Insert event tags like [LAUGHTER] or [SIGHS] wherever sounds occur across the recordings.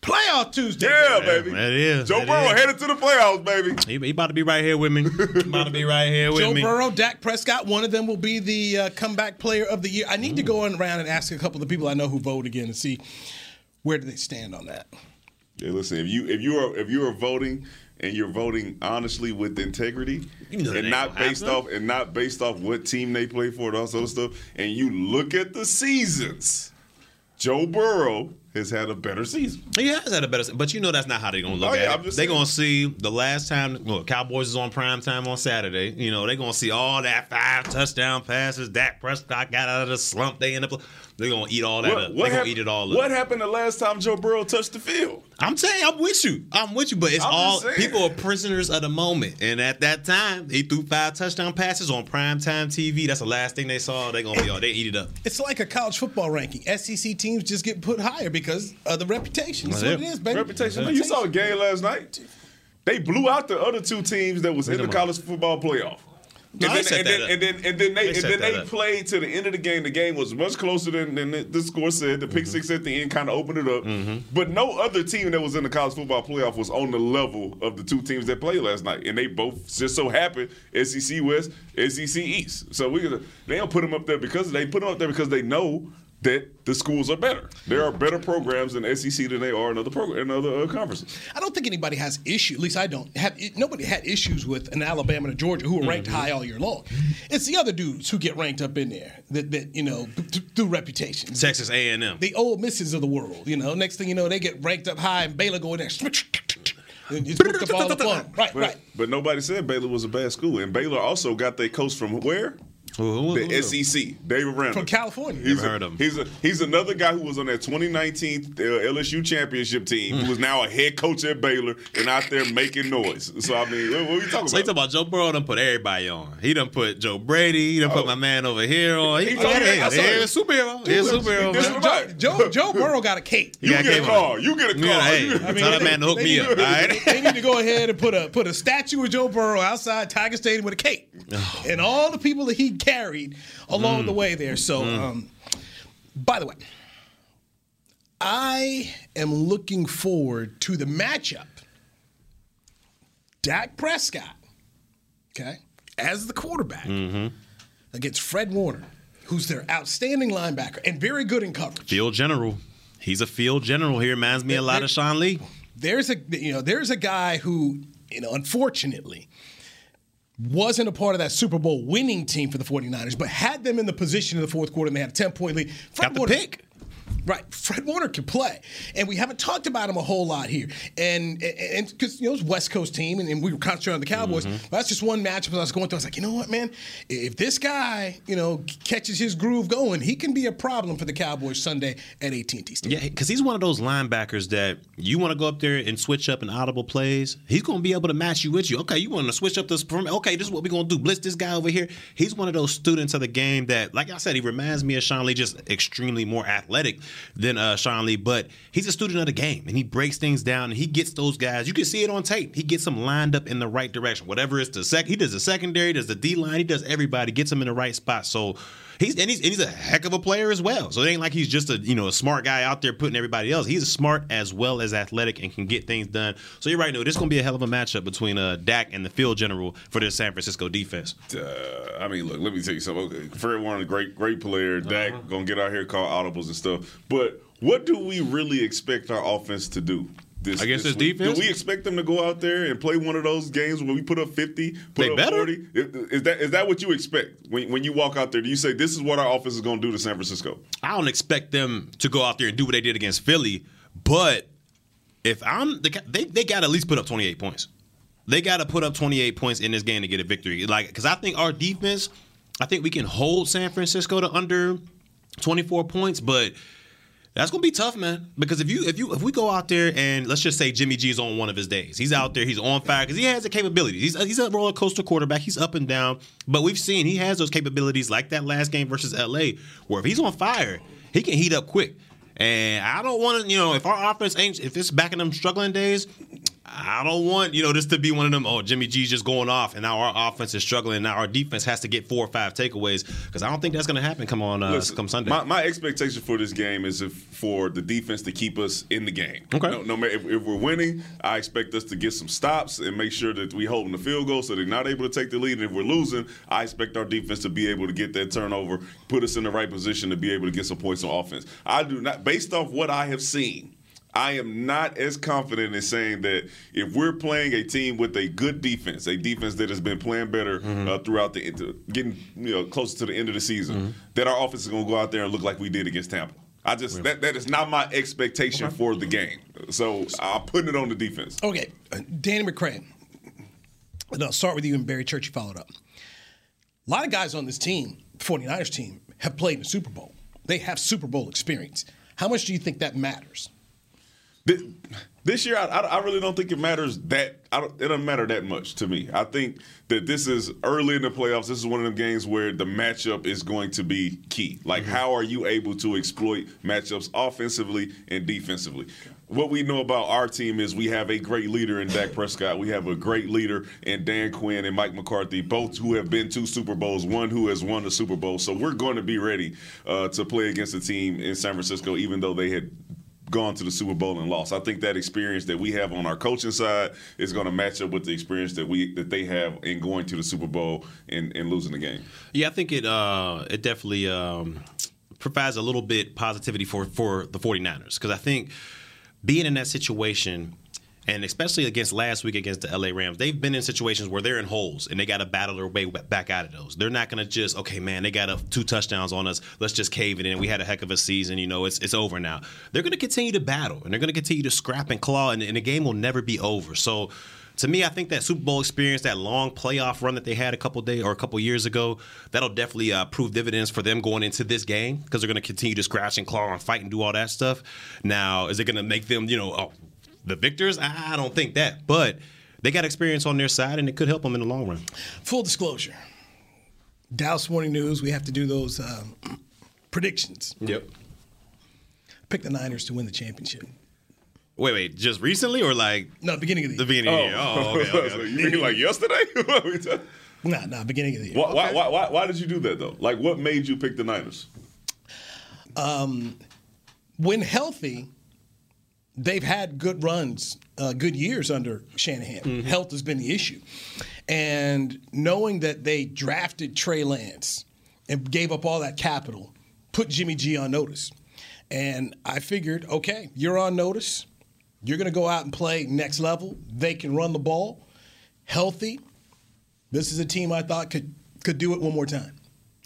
Playoff Tuesday. Yeah, baby. That is. Joe that Burrow is. headed to the playoffs, baby. He, he about to be right here with me. He about to be right here with Joe me. Joe Burrow, Dak Prescott, one of them will be the uh, comeback player of the year. I need to go around and ask a couple of the people I know who vote again and see where do they stand on that. Yeah, listen. If you if you are if you are voting and you're voting honestly with integrity You know and not based off and not based off what team they play for and all sort of stuff, and you look at the seasons, Joe Burrow has had a better season. He has had a better, season. but you know that's not how they're gonna look Oh, yeah, at it. They're gonna see the last time well, Cowboys is on prime time on Saturday. You know they're gonna see all that five touchdown passes. Dak Prescott got out of the slump. They end up. They're gonna eat all that up. They're gonna hap- eat it all up. What happened the last time Joe Burrow touched the field? I'm saying I'm with you. I'm with you, but it's I'm all people are prisoners of the moment. And at that time, he threw five touchdown passes on primetime TV. That's the last thing they saw. They're gonna be all they eat it up. It's like a college football ranking. SEC teams just get put higher because of the reputation. That's That's what it. it is, baby. Reputation. Man, you saw a game last night. They blew out the other two teams that was in the college football playoff. And, then, and, then, and then and then they, They and then they played to the end of the game. The game was much closer than, than the, the score said. The pick Mm-hmm. six at the end kind of opened it up. But no other team that was in the college football playoff was on the level of the two teams that played last night, and they both just so happened SEC West, SEC East. So we they don't put them up there because they put them up there because they know that the schools are better. There are better programs in SEC than they are in other program in other uh, conferences. I don't think anybody has issue. At least I don't. Have nobody had issues with an Alabama and a Georgia who are ranked high all year long. It's the other dudes who get ranked up in there that, that you know th- through reputation. Texas A&M. The Ole Misses of the world. You know, next thing you know, they get ranked up high, and Baylor go in there. And just up all the fun. Right, But, right. but nobody said Baylor was a bad school, and Baylor also got their coach from where? Who- who- who- The who- SEC, Dave Aranda. From California. He's Never a, heard of him. He's a he's another guy who was on that 2019 uh, LSU championship team, who [LAUGHS] is now a head coach at Baylor and out there making noise. So I mean, what, what are we talking about? So you about? talking about Joe Burrow done put everybody on. He done put Joe Brady. He done put Oh. my man over here on. He, He he, told me- he, I he, it. a superhero. He a He superhero. dis- man. dis- Joe, Joe, Joe Burrow got a cape. you got get a came car. You get a car. Yeah, hey, I mean, tell that man to hook me up. [LAUGHS] All right. they need to go ahead and put a put a statue of Joe Burrow outside Tiger Stadium with a cape, Oh. and all the people that he carried along Mm. the way there. So, um, by the way, I am looking forward to the matchup. Dak Prescott, okay, as the quarterback Mm-hmm. against Fred Warner, who's their outstanding linebacker and very good in coverage. Field general. He's a field general. He reminds me a lot of Sean Lee. there's a you know there's a guy who you know unfortunately wasn't a part of that Super Bowl winning team for the 49ers but had them in the position in the fourth quarter and they had a 10 point lead Fred Got the Warner- pick. Right, Fred Warner can play, and we haven't talked about him a whole lot here. And and because you know it's West Coast team, and, and we were concentrating on the Cowboys. Mm-hmm. But that's just one matchup. I was going through. I was like, you know what, man? If this guy, you know, catches his groove going, he can be a problem for the Cowboys Sunday at AT&T Stadium. Yeah, because he's one of those linebackers that you want to go up there and switch up in audible plays. He's going to be able to match you with you. Okay, you want to switch up this perimeter. Okay, this is what we're going to do. Blitz this guy over here. He's one of those students of the game that, like I said, he reminds me of Sean Lee, just extremely more athletic than uh, Sean Lee. But he's a student of the game, and he breaks things down, and he gets those guys. You can see it on tape. He gets them lined up in the right direction. Whatever it's the sec, he does the secondary, does the D line, he does everybody, gets them in the right spot. So. He's and he's and he's a heck of a player as well. So it ain't like he's just a you know a smart guy out there putting everybody else. He's smart as well as athletic and can get things done. So you're right, no, this is gonna be a hell of a matchup between uh, Dak and the field general for this San Francisco defense. Uh, I mean, look, let me tell you something. Okay, Fred Warner, great, great player. Dak Uh-huh. gonna get out here, call audibles and stuff. But what do we really expect our offense to do? This, guess this defense? Do we expect them to go out there and play one of those games where we put up fifty, put They up better. forty? Is that is that what you expect when when you walk out there? Do you say this is what our offense is gonna do to San Francisco? I don't expect them to go out there and do what they did against Philly, but if I'm the they they got to at least put up 28 points. They got to put up 28 points in this game to get a victory. Like because I think our defense, I think we can hold San Francisco to under 24 points, but That's gonna be tough, man. Because if you if you if we go out there and let's just say Jimmy G is on one of his days, he's out there, he's on fire because he has the capabilities. He's he's a roller coaster quarterback. He's up and down, but we've seen he has those capabilities like that last game versus LA, where if he's on fire, he can heat up quick. And I don't want to, you know, if our offense ain't, if it's back in them struggling days, I don't want, you know, this to be one of them, oh, Jimmy G's just going off and now our offense is struggling. Now our defense has to get four or five takeaways because I don't think that's going to happen come on uh, Listen, come Sunday. My, my expectation for this game is if, for the defense to keep us in the game. Okay. No, no matter if, if we're winning, I expect us to get some stops and make sure that we hold in the field goal so they're not able to take the lead. And if we're losing, I expect our defense to be able to get that turnover, put us in the right position to be able to get some points on offense. I do not, based off what I have seen. I am not as confident in saying that if we're playing a team with a good defense, a defense that has been playing better Mm-hmm. uh, throughout the getting you know closer to the end of the season, Mm-hmm. that our offense is going to go out there and look like we did against Tampa. I just that that is not my expectation for the game. So I'm putting it on the defense. Okay, uh, Danny McCray. And I'll start with you and Barry Church. You followed up. A lot of guys on this team, the 49ers team, have played in the Super Bowl. They have Super Bowl experience. How much do you think that matters? This, year, I, I, really don't think it matters that. I don't, it doesn't matter that much to me. I think that this is early in the playoffs. This is one of them games where the matchup is going to be key. Like, how are you able to exploit matchups offensively and defensively? What we know about our team is we have a great leader in Dak Prescott. We have a great leader in Dan Quinn and Mike McCarthy, both who have been to Super Bowls, one who has won the Super Bowl. So we're going to be ready uh, to play against a team in San Francisco, even though they had gone to the Super Bowl and lost. I think that experience that we have on our coaching side is going to match up with the experience that we that they have in going to the Super Bowl and, and losing the game. Yeah, I think it uh, it definitely um, provides a little bit positivity for for the 49ers because I think being in that situation and especially against last week against the LA Rams, they've been in situations where they're in holes and they got to battle their way back out of those. They're not going to just okay, man, they got a, two touchdowns on us. Let's just cave it in. We had a heck of a season, you know. It's it's over now. They're going to continue to battle and they're going to continue to scrap and claw, and, and the game will never be over. So to me, I think that Super Bowl experience, that long playoff run that they had a couple days or a couple years ago, that'll definitely uh, prove dividends for them going into this game because they're going to continue to scratch and claw and fight and do all that stuff. Now, is it going to make them, you know, oh, the victors? I don't think that, but they got experience on their side, and it could help them in the long run. Full disclosure Dallas Morning News, we have to do those um, [CLEARS THROAT] predictions. Yep. Pick the Niners to win the championship. Wait, wait, just recently or like No, beginning of the the year. beginning of the year? Oh, okay, okay, [LAUGHS] So okay. you mean like yesterday? [LAUGHS] Nah, nah, beginning of the year. why, why, why, why, why did you do that though? Like, what made you pick the Niners? Um, when healthy, they've had good runs, uh, good years under Shanahan. Health has been the issue. And knowing that they drafted Trey Lance and gave up all that capital, put Jimmy G on notice. And I figured, okay, you're on notice. You're going to go out and play next level. They can run the ball, healthy. This is a team I thought could could do it one more time.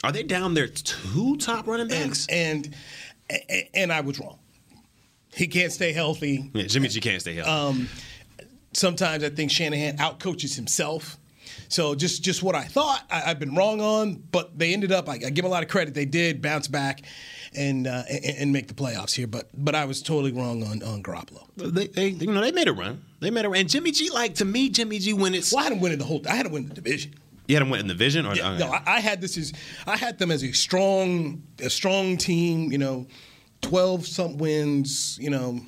Are they down there two top running backs? And and and I was wrong. He can't stay healthy. yeah, Jimmy G can't stay healthy. Sometimes I think Shanahan outcoaches himself. So just just what I thought, I, I've been wrong on, but they ended up. I, I give a lot of credit. They did bounce back and, uh, and and make the playoffs here. But but I was totally wrong on on Garoppolo. they, they, you know, they made a run. They made a run. And Jimmy G, like to me, Jimmy G, when it's Well, I had him winning the whole. I had him win the division. you had him win the vision, or Yeah, no, I, I had this as I had them as a strong a strong team. You know, twelve some wins. You know,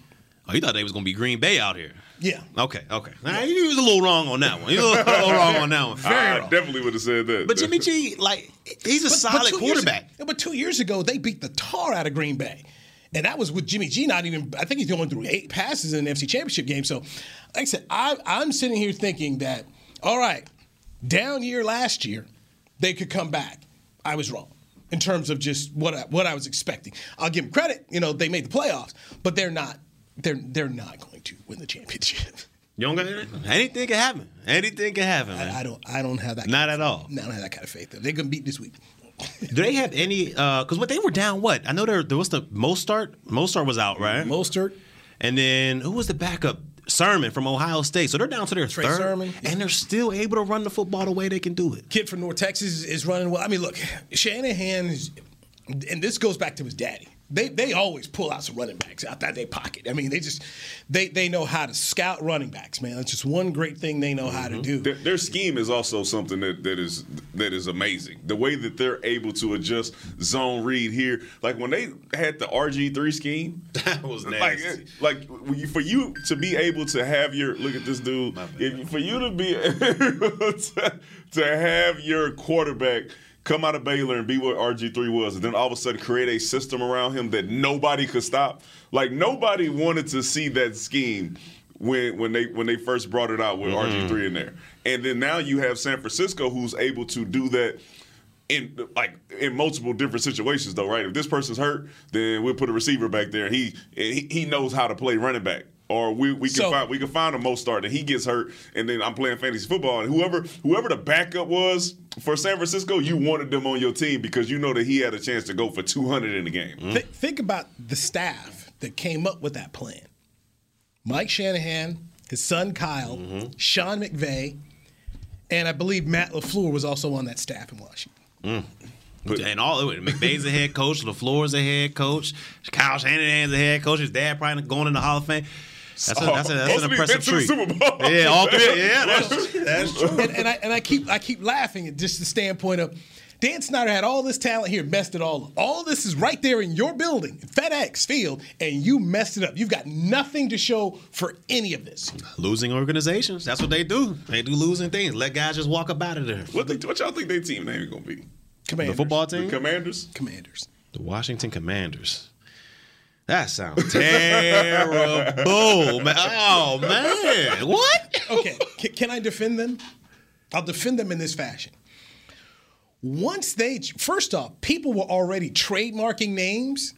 oh, you thought they was gonna be Green Bay out here. yeah. Okay, okay. Nah, you was a little wrong on that one. You was a little [LAUGHS] wrong on that one. I definitely would have said that. But Jimmy G, like, he's a solid two years quarterback. ago- but two years ago, they beat the tar out of Green Bay. And that was with Jimmy G not even, I think he's going through eight passes in an NFC championship game. So, like I said, I, I'm sitting here thinking that, all right, down year last year, they could come back. I was wrong in terms of just what I, what I was expecting. I'll give them credit. You know, they made the playoffs, but they're not. They're they're not going to win the championship. [LAUGHS] You don't got anything can happen. Anything can happen, man. I, I don't. I don't have that. Not kind at of, all. I don't have that kind of faith. They're going to beat this week. Do they have any? Uh, because what they were down, what I know there, there was the Mostert. Mostert was out, right? Mostert. And then who was the backup? Sermon from Ohio State. So they're down to their Trey third, Sermon. and they're still able to run the football the way they can do it. kid from North Texas is running well. I mean, look, Shanahan is, and this goes back to his daddy. They they always pull out some running backs out that their pocket. I mean, they just they they know how to scout running backs, man. That's just one great thing they know how to mm-hmm. do. Their, their scheme is also something that, that is that is amazing. The way that they're able to adjust zone read here, like when they had the RG three scheme, [LAUGHS] That was like nasty. like for you to be able to have your look at this dude, if, for you to be able [LAUGHS] to, to have your quarterback. Come out of Baylor and be what RG3 was, and then all of a sudden create a system around him that nobody could stop. Like nobody wanted to see that scheme when when they when they first brought it out with mm-hmm. RG3 in there. And then now you have San Francisco who's able to do that in like in multiple different situations though, right? If this person's hurt, then we'll put a receiver back there. He he, he knows how to play running back. Or we, we can So- find we can find a Mostert and he gets hurt and then I'm playing fantasy football and whoever whoever the backup was for San Francisco, you wanted them on your team because you know that he had a chance to go for 200 in the game. Th- think about the staff that came up with that plan. Mike Shanahan, his son Kyle, mm-hmm. Sean McVay, and I believe Matt LaFleur was also on that staff in Washington. Mm. and all of it: McVay's a head coach, [LAUGHS] LaFleur's a head coach, Kyle Shanahan's a head coach. His dad probably going in the Hall of Fame. That's, a, that's, a, that's an impressive been to treat. the Super Bowl. Yeah, all three. Yeah, [LAUGHS] that's, that's true. and, and I and I keep I keep laughing at just the standpoint of Dan Snyder had all this talent here, messed it all up. All this is right there in your building, FedEx Field, and you messed it up. You've got nothing to show for any of this. Losing organizations. That's what they do. They do losing things. Let guys just walk up out of there. What, they, what y'all think their team name is gonna be? The Commanders. football The team? Commanders? Commanders. The Washington Commanders. That sounds terrible, man. Oh man, what? Okay, can, can I defend them? I'll defend them in this fashion. Once they, first off, people were already trademarking names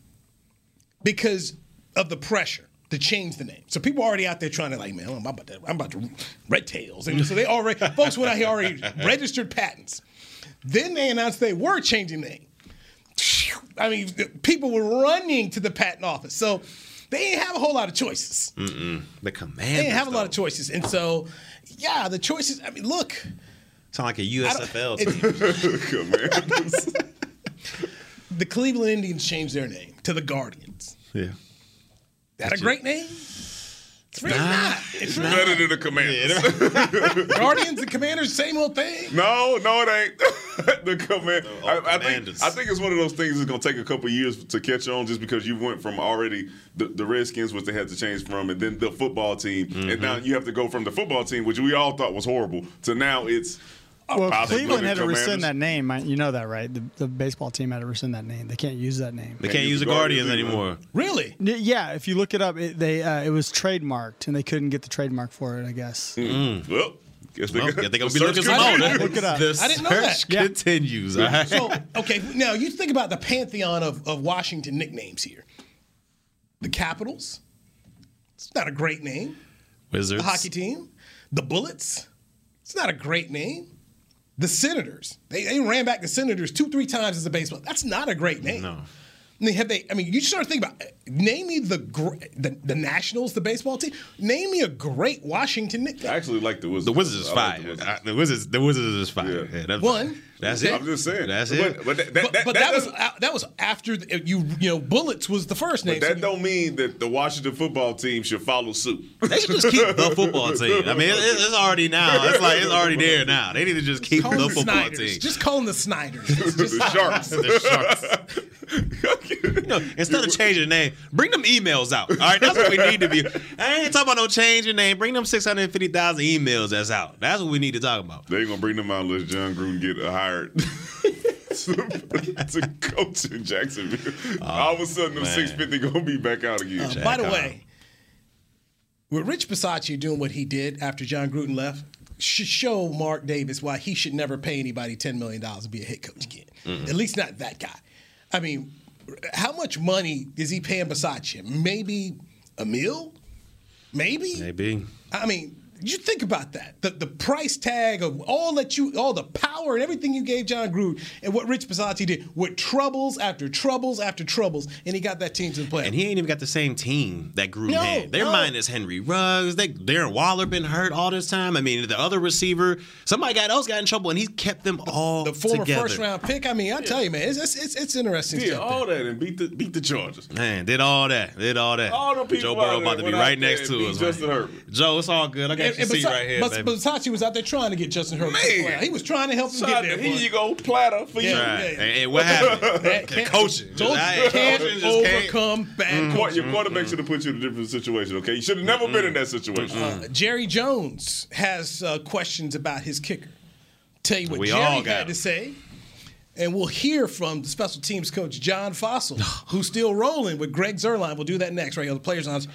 because of the pressure to change the name. So people are already out there trying to like, man, I'm about to, I'm about to red tails, and so they already, folks went out here already registered patents. Then they announced they were changing the name. I mean, people were running to the patent office, so they didn't have a whole lot of choices. The Commanders. They didn't have a lot of choices, and so yeah, the choices. I mean, look, Sound like a USFL [LAUGHS] team. Commanders. [LAUGHS] the Cleveland Indians changed their name to the Guardians. Yeah. That a great name? It's really not. It's really Better than the Commanders. not. [LAUGHS] Guardians and Commanders, same old thing. No, no, it ain't. [LAUGHS] the command. Oh, I, I think Commanders. I think it's one of those things that's gonna take a couple years to catch on, just because you went from already the, the Redskins, which they had to change from, and then the football team, Mm-hmm. and now you have to go from the football team, which we all thought was horrible, to now it's. Well, Cleveland had to Commanders. rescind that name. You know that, right? The, the baseball team had to rescind that name. They can't use that name. They can't use the Guardians anymore. Really? N- Yeah, if you look it up, it, they uh, it was trademarked, and they couldn't get the trademark for it. I guess. Mm. Well, guess they Well, got- yeah, they gonna the be looking search some Look it up. The I didn't know that. search Yeah. continues. all right? So, okay, now you think about the pantheon of, of Washington nicknames here. The Capitals. It's not a great name. Wizards. The hockey team. The Bullets. It's not a great name. The Senators. They, they ran back the Senators two, three times as a baseball. That's not a great name. No. I mean, have they? I mean, you start thinking about. Name me the the, the Nationals, the baseball team. Name me a great Washington nickname. I actually like the Wizards. The Wizards is I like the Wizards. Uh, The Wizards. The Wizards is fire. Yeah. Yeah, that's One. That's it. I'm just saying. That's but, it. But, that, that, But, that, but that that, was uh, that was after the, you you know Bullets was the first name. But so that don't mean that the Washington football team should follow suit. They should just keep the football [LAUGHS] team. I mean, it, it's already now. It's like it's already there now. They need to just keep call the them football Snyders. team. Just call them the Snyders. It's [LAUGHS] just the Sharks. the Sharks. [LAUGHS] You know, instead of changing the name, bring them emails out. All right, that's what we need to be. [LAUGHS] I ain't talking about no change your name. Bring them six hundred fifty thousand emails that's out. That's what we need to talk about. They ain't gonna bring them out unless Jon Gruden get hired to, [LAUGHS] to coach in Jacksonville. All of a sudden, the six fifty gonna be back out again. Uh, by the Jack way, with Rich Bisaccia doing what he did after Jon Gruden left, should show Mark Davis why he should never pay anybody ten million dollars to be a head coach again. At least not that guy. I mean, how much money is he paying Bisaccia? Maybe a mil? Maybe. Maybe. I mean, you think about that. The the price tag of all that you all the power and everything you gave Jon Gruden and what Rich Bisaccia did with troubles after troubles after troubles, and he got that team to the playoffs. And he ain't even got the same team that Gruden No, had. They're no. minus Henry Ruggs. They Darren Waller been hurt all this time. I mean, the other receiver, somebody got else got in trouble, and he kept them all the former together. first round pick. I mean, I tell you, man, it's it's, it's, it's interesting. Did stuff all there. that and beat the beat the Chargers. Man, did all that. Did all that. All them people Joe out Burrow about to be right next to beat us. Justin man. Herbert. Joe, it's all good. I got And, your and seat Basa- right here, Bas- baby. Basacci was out there trying to get Justin Herbert. Man. He was trying to help him So get there. here boy. you go, platter for Yeah. you. Right. yeah. And, and what happened? [LAUGHS] Can't- can't- coaching. Told you, Just- can't coaching just can't- overcome bad Quar- coaching. Your quarterback should have put you in a different situation. Okay, you should have never been in that situation. Uh, Jerry Jones has uh, questions about his kicker. Tell you what We Jerry all got had him. to say. And we'll hear from the special teams coach, John Fassel, [SIGHS] who's still rolling with Greg Zuerlein. We'll do that next right here on the Players Lounge.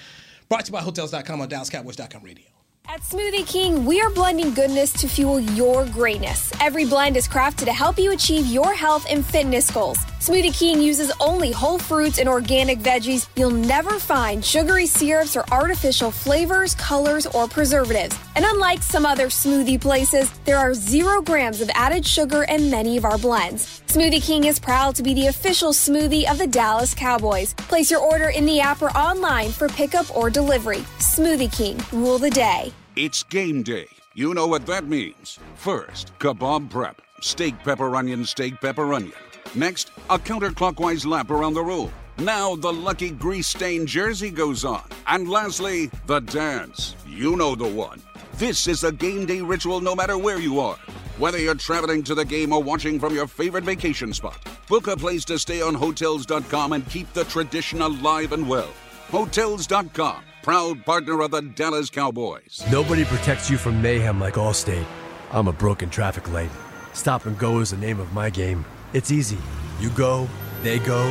Brought to you by Hotels.com on DallasCowboys.com radio. At Smoothie King, we are blending goodness to fuel your greatness. Every blend is crafted to help you achieve your health and fitness goals. Smoothie King uses only whole fruits and organic veggies. You'll never find sugary syrups or artificial flavors, colors, or preservatives. And unlike some other smoothie places, there are zero grams of added sugar in many of our blends. Smoothie King is proud to be the official smoothie of the Dallas Cowboys. Place your order in the app or online for pickup or delivery. Smoothie King, rule the day. It's game day. You know what that means. First, kebab prep. Steak, pepper, onion, steak, pepper, onion. Next, a counterclockwise lap around the room. Now the lucky grease stained jersey goes on. And lastly, the dance. You know the one. This is a game day ritual no matter where you are. Whether you're traveling to the game or watching from your favorite vacation spot, book a place to stay on Hotels.com and keep the tradition alive and well. Hotels.com, proud partner of the Dallas Cowboys. Nobody protects you from mayhem like Allstate. I'm a broken traffic light. Stop and go is the name of my game. It's easy. You go, they go.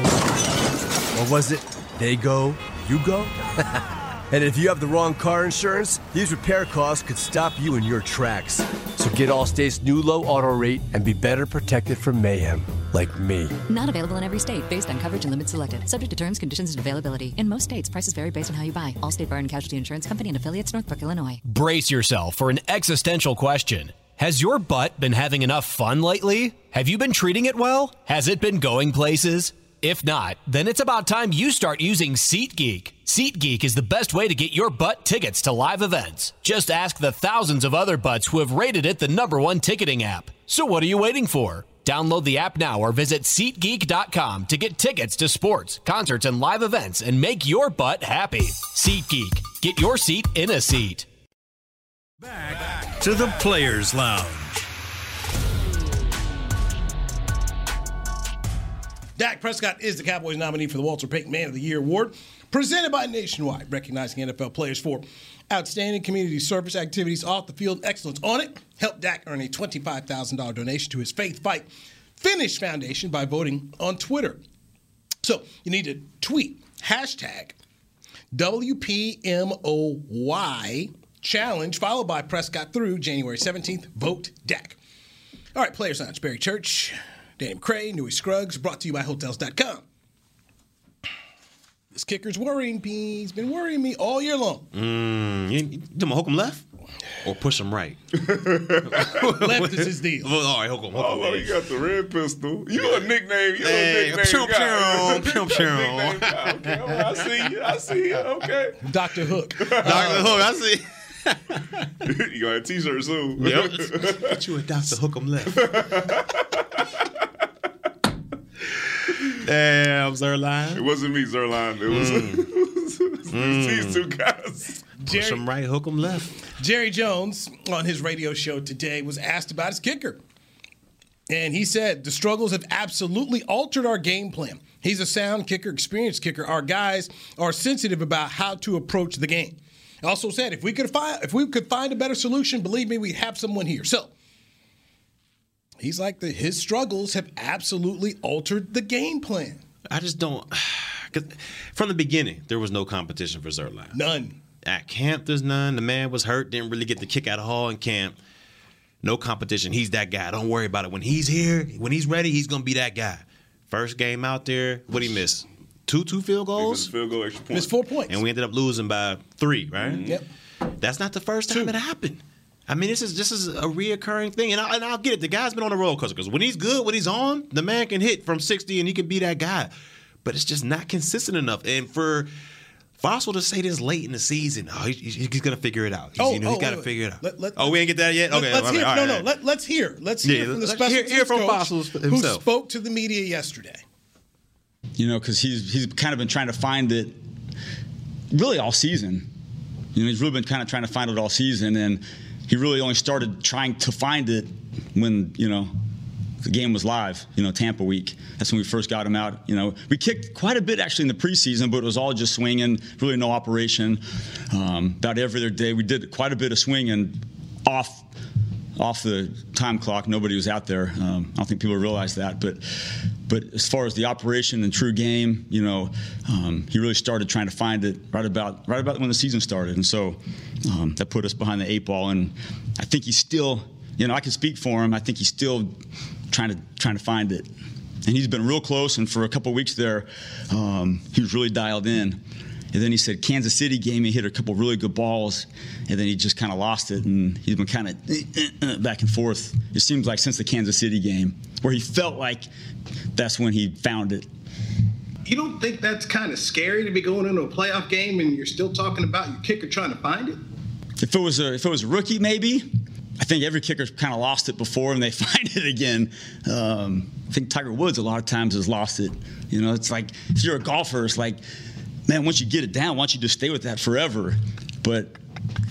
Or was it they go, you go? [LAUGHS] and if you have the wrong car insurance, these repair costs could stop you in your tracks. So get Allstate's new low auto rate and be better protected from mayhem, like me. Not available in every state based on coverage and limits selected. Subject to terms, conditions, and availability. In most states, prices vary based on how you buy. Allstate Bar and Casualty Insurance Company and affiliates, Northbrook, Illinois. Brace yourself for an existential question. Has your butt been having enough fun lately? Have you been treating it well? Has it been going places? If not, then it's about time you start using SeatGeek. SeatGeek is the best way to get your butt tickets to live events. Just ask the thousands of other butts who have rated it the number one ticketing app. So what are you waiting for? Download the app now or visit SeatGeek.com to get tickets to sports, concerts, and live events and make your butt happy. SeatGeek. Get your seat in a seat. Back to the Players Lounge. Dak Prescott is the Cowboys nominee for the Walter Payton Man of the Year Award, presented by Nationwide, recognizing NFL players for outstanding community service activities off the field, excellence on it. Help Dak earn a $25,000 donation to his Faith Fight Finish Foundation by voting on Twitter. So you need to tweet hashtag WPMOY challenge, followed by Prescott through January 17th. Vote Dak. All right, Players Lounge, Barry Church, Danny McCray, Newy Scruggs, brought to you by Hotels.com. This kicker's worrying me. He's been worrying me all year long. Mm, you, you them hook him left or push him right? [LAUGHS] Left is his deal. Well, all right, hook him, hook him. Oh, you got the red pistol. You a nickname. You Hey, a nickname pew, guy. pew, pew, pew. Nickname guy. Okay, all right, I see you. I see you. Okay. Dr. Hook. [LAUGHS] Dr. Hook, I see. [LAUGHS] you got a T-shirt soon. Yep. Get you a Dr. Hook 'em left. Damn, Zuerlein. It wasn't me, Zuerlein. It was, [LAUGHS] it mm. was these two guys. Push Jerry, 'em right, hook 'em left. Jerry Jones on his radio show today was asked about his kicker. And he said the struggles have absolutely altered our game plan. He's a sound kicker, experienced kicker. Our guys are sensitive about how to approach the game. He also said if we could find if we could find a better solution, believe me, we have someone here. So he's like the, his struggles have absolutely altered the game plan. I just don't. [SIGHS] 'cause from the beginning, there was no competition for Zuerlein. None. At camp, there's none. The man was hurt, didn't really get the kick out of Hall in camp. No competition. He's that guy. Don't worry about it. When he's here, when he's ready, he's gonna be that guy. First game out there, what he miss? Two two field goals, field goal extra point. Missed four points. and we ended up losing by three. Right? Yep. That's not the first time it happened. I mean, this is this is a reoccurring thing, and, I, and I'll get it. The guy's been on a roller coaster because when he's good, when he's on, the man can hit from 60 and he can be that guy. But it's just not consistent enough. And for Fassel to say this late in the season, oh, he- he's, he's gonna figure it out. He's, Oh, you know, oh, he's got to oh, figure it out. let- let- oh, we ain't get that yet. Let- Okay, let's hear. all no, no. all right. Let, let's hear. Let's Yeah, hear from the let's special hear- hear teams from coach Fassels who spoke to the media yesterday. you know, because he's he's kind of been trying to find it really all season. You know, he's really been kind of trying to find it all season, and he really only started trying to find it when you know the game was live. You know, Tampa week. That's when we first got him out. You know, we kicked quite a bit actually in the preseason, but it was all just swinging, really no operation. Um, about every other day, we did quite a bit of swinging off off the time clock. Nobody was out there. Um, I don't think people realize that. But but as far as the operation and true game, you know, um, he really started trying to find it right about right about when the season started, and so um, that put us behind the eight ball. And I think he's still, you know, I can speak for him. I think he's still trying to trying to find it. And he's been real close. And for a couple weeks there, um, he was really dialed in. And then he said Kansas City game, he hit a couple really good balls, and then he just kind of lost it, and he's been kind of eh, eh, eh, back and forth. It seems like since the Kansas City game, where he felt like that's when he found it. You don't think that's kind of scary to be going into a playoff game and you're still talking about your kicker trying to find it? If it was a if it was a rookie, maybe. I think every kicker's kind of lost it before and they [LAUGHS] find it again. Um, I think Tiger Woods a lot of times has lost it. You know, it's like if you're a golfer, it's like, man, once you get it down, why don't you just stay with that forever? But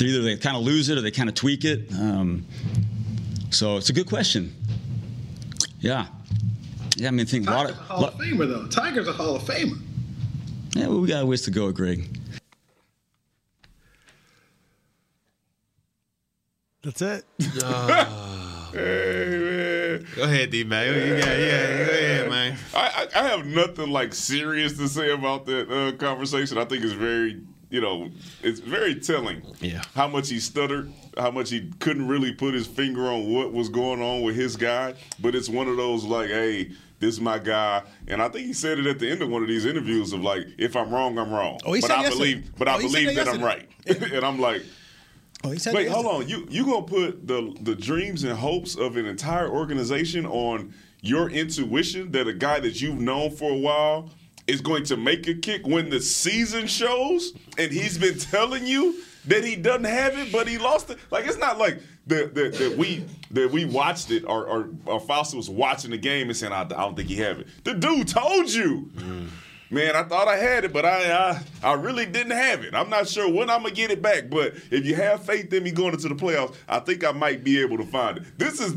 either they kind of lose it or they kind of tweak it. Um, so it's a good question. Yeah. Yeah, I mean, I think a lot Tiger's of. a Hall of Famer, though. Tiger's a Hall of Famer. Yeah, well, we got a ways to go, Greg. That's it. Hey, [LAUGHS] [LAUGHS] Go ahead, D man. You got, yeah, go ahead, man. I, I, I have nothing like serious to say about that uh, conversation. I think it's very, you know, it's very telling. Yeah. How much he stuttered, how much he couldn't really put his finger on what was going on with his guy. But it's one of those like, hey, this is my guy, and I think he said it at the end of one of these interviews of like, if I'm wrong, I'm wrong. Oh, he but said I yesterday. believe, but Oh, I believe that that I'm right, yesterday. [LAUGHS] and I'm like. Oh, he said Wait, hold on. You you gonna put the the dreams and hopes of an entire organization on your intuition that a guy that you've known for a while is going to make a kick when the season shows and he's been [LAUGHS] telling you that he doesn't have it, but he lost it. Like it's not like that that, that we that we watched it or or, or Fausto was watching the game and saying I, I don't think he have it. The dude told you. Mm. Man, I thought I had it, but I, I I really didn't have it. I'm not sure when I'm gonna get it back, but if you have faith in me going into the playoffs, I think I might be able to find it. This is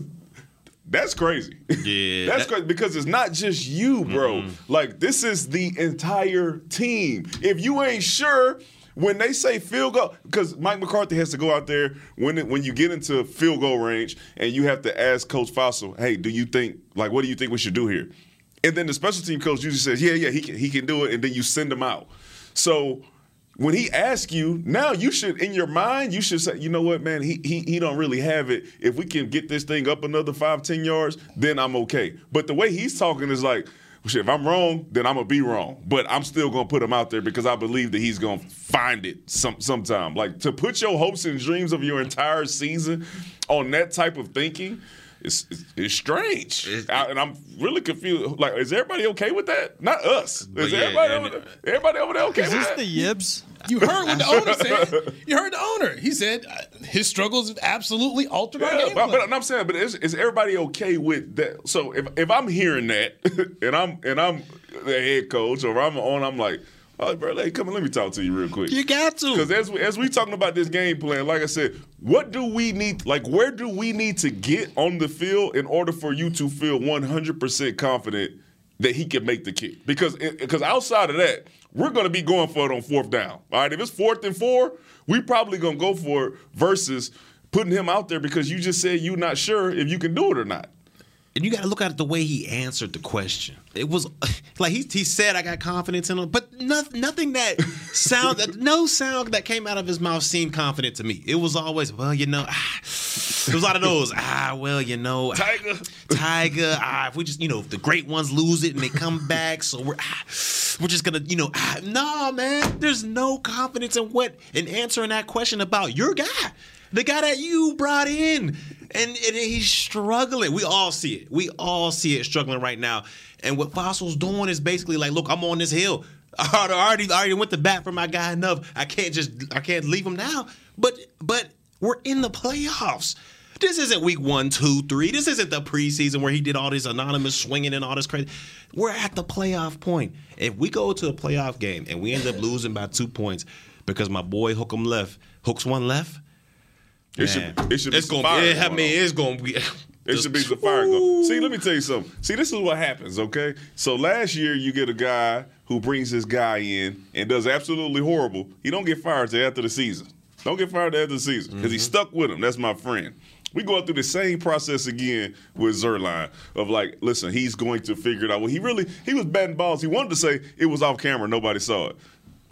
that's crazy. Yeah, [LAUGHS] that's that- crazy because it's not just you, bro. Like this is the entire team. If you ain't sure when they say field goal, because Mike McCarthy has to go out there when it, when you get into field goal range and you have to ask Coach Fassel, hey, do you think like what do you think we should do here? And then the special team coach usually says, yeah, yeah, he can he can do it, and then you send him out. So when he asks you, now you should in your mind, you should say, you know what, man, he he he don't really have it. If we can get this thing up another five, ten yards, then I'm okay. But the way he's talking is like, shit, if I'm wrong, then I'm gonna be wrong. But I'm still gonna put him out there because I believe that he's gonna find it some sometime. Like to put your hopes and dreams of your entire season on that type of thinking. It's, it's, it's strange, I- and I'm really confused. Like, is everybody okay with that? Not us. Is yeah, everybody, and- over there, everybody over there okay Is with this that? the yips? You heard what the [LAUGHS] owner said. You heard the owner. He said uh, his struggles have absolutely altered our game but, plan. but I'm saying, but is, is everybody okay with that? So if, if I'm hearing that [LAUGHS] and I'm and I'm the head coach or I'm on, I'm like, oh, bro, hey, come on, let me talk to you real quick. You got to. Because as we, as we talking about this game plan, like I said, what do we need? Like, where do we need to get on the field in order for you to feel 100% confident that he can make the kick? Because eh, because outside of that, we're going to be going for it on fourth down. All right, if it's fourth and four, we probably going to go for it versus putting him out there because you just said you're not sure if you can do it or not. And you got to look at the way he answered the question. It was [LAUGHS] like he, he said, "I got confidence in him," but no, nothing that [LAUGHS] sound, no sound that came out of his mouth seemed confident to me. It was always, "Well, you know," ah. it was a lot of those. Ah, well, you know, Tiger. Tiger. Ah, if we just, you know, if the great ones lose it and they come back, so we're. Ah. we're just gonna, you know, ah, nah, man. There's no confidence in what in answering that question about your guy, the guy that you brought in, and, and he's struggling. We all see it. We all see it struggling right now. And what Fassel's doing is basically like, look, I'm on this hill. [LAUGHS] I already, I already went to bat for my guy enough. I can't just, I can't leave him now. But, but we're in the playoffs. This isn't week one, two, three. This isn't the preseason where he did all this anonymous swinging and all this crazy. We're at the playoff point. If we go to a playoff game and we end up losing by two points because my boy Hookem left, hooks one left. It should, it should be it's gonna, fire it, I mean, it's gonna be. It should be some fire going. See, let me tell you something. See, this is what happens, okay? So last year you get a guy who brings his guy in and does absolutely horrible. He don't get fired till after the season. Don't get fired after the season because he mm-hmm. stuck with him. That's my friend. We going through the same process again with Zuerlein of like, listen, he's going to figure it out. Well, he really he was batting balls. He wanted to say it was off camera, nobody saw it.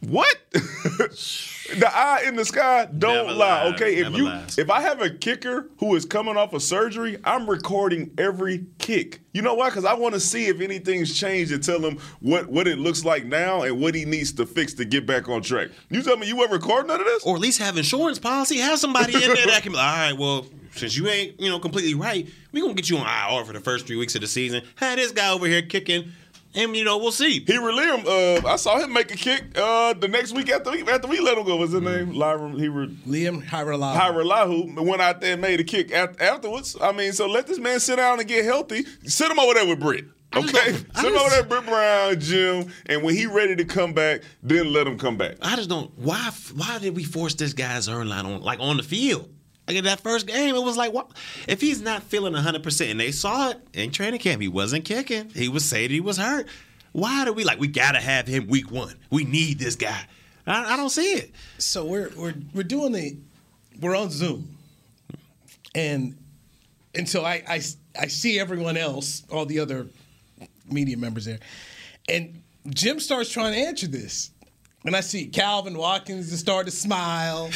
What? [LAUGHS] the eye in the sky don't Never lie. Okay, if Never you lies. if I have a kicker who is coming off of surgery, I'm recording every kick. You know why? Because I want to see if anything's changed and tell him what what it looks like now and what he needs to fix to get back on track. You tell me you ever record none of this? or at least have insurance policy. Have somebody in there that can be like, all right, well, since you ain't, you know, completely right, we gonna get you on IR for the first three weeks of the season. Had this guy over here kicking, and you know, we'll see. He relieved him. Uh, I saw him make a kick uh, the next week after we, after we let him go. Was his name? Lyra. He re- Lirim Hajrullahu. Hajrullahu went out there and made a kick af- afterwards. I mean, so let this man sit down and get healthy. Sit him over there with Britt. Okay, sit him over there, Britt Brown, Jim, and when he ready to come back, then let him come back. I just don't. Why? Why did we force this guy's earn line on like on the field? Like in that first game, it was like, what? If he's not feeling 100, percent and they saw it in training camp, he wasn't kicking. He was saying he was hurt. Why do we like? We gotta have him week one. We need this guy. I, I don't see it. So we're we're we're doing the we're on Zoom, and and so I I, I see everyone else, all the other media members there, and Jim starts trying to answer this. And I see Calvin Watkins just start to smile.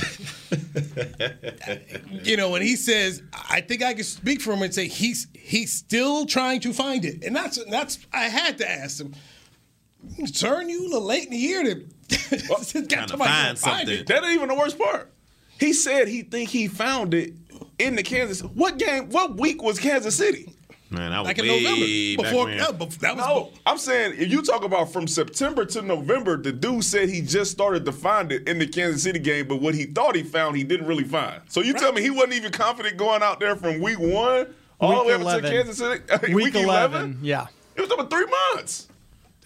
[LAUGHS] you know, when he says, I think I can speak for him and say he's he's still trying to find it. And that's that's I had to ask him. Turn you a little late in the year to [LAUGHS] got Trying to find find something. it. That ain't even the worst part. He said he think he found it in the Kansas. What game? What week was Kansas City? Man, I was Like in way November. Before when. no, bef- that was No, I'm saying if you talk about from September to November, the dude said he just started to find it in the Kansas City game, but what he thought he found, he didn't really find. So you tell me he wasn't even confident going out there from week one all the Week way up 11. to Kansas City. [LAUGHS] Week 11, yeah. It was over three months.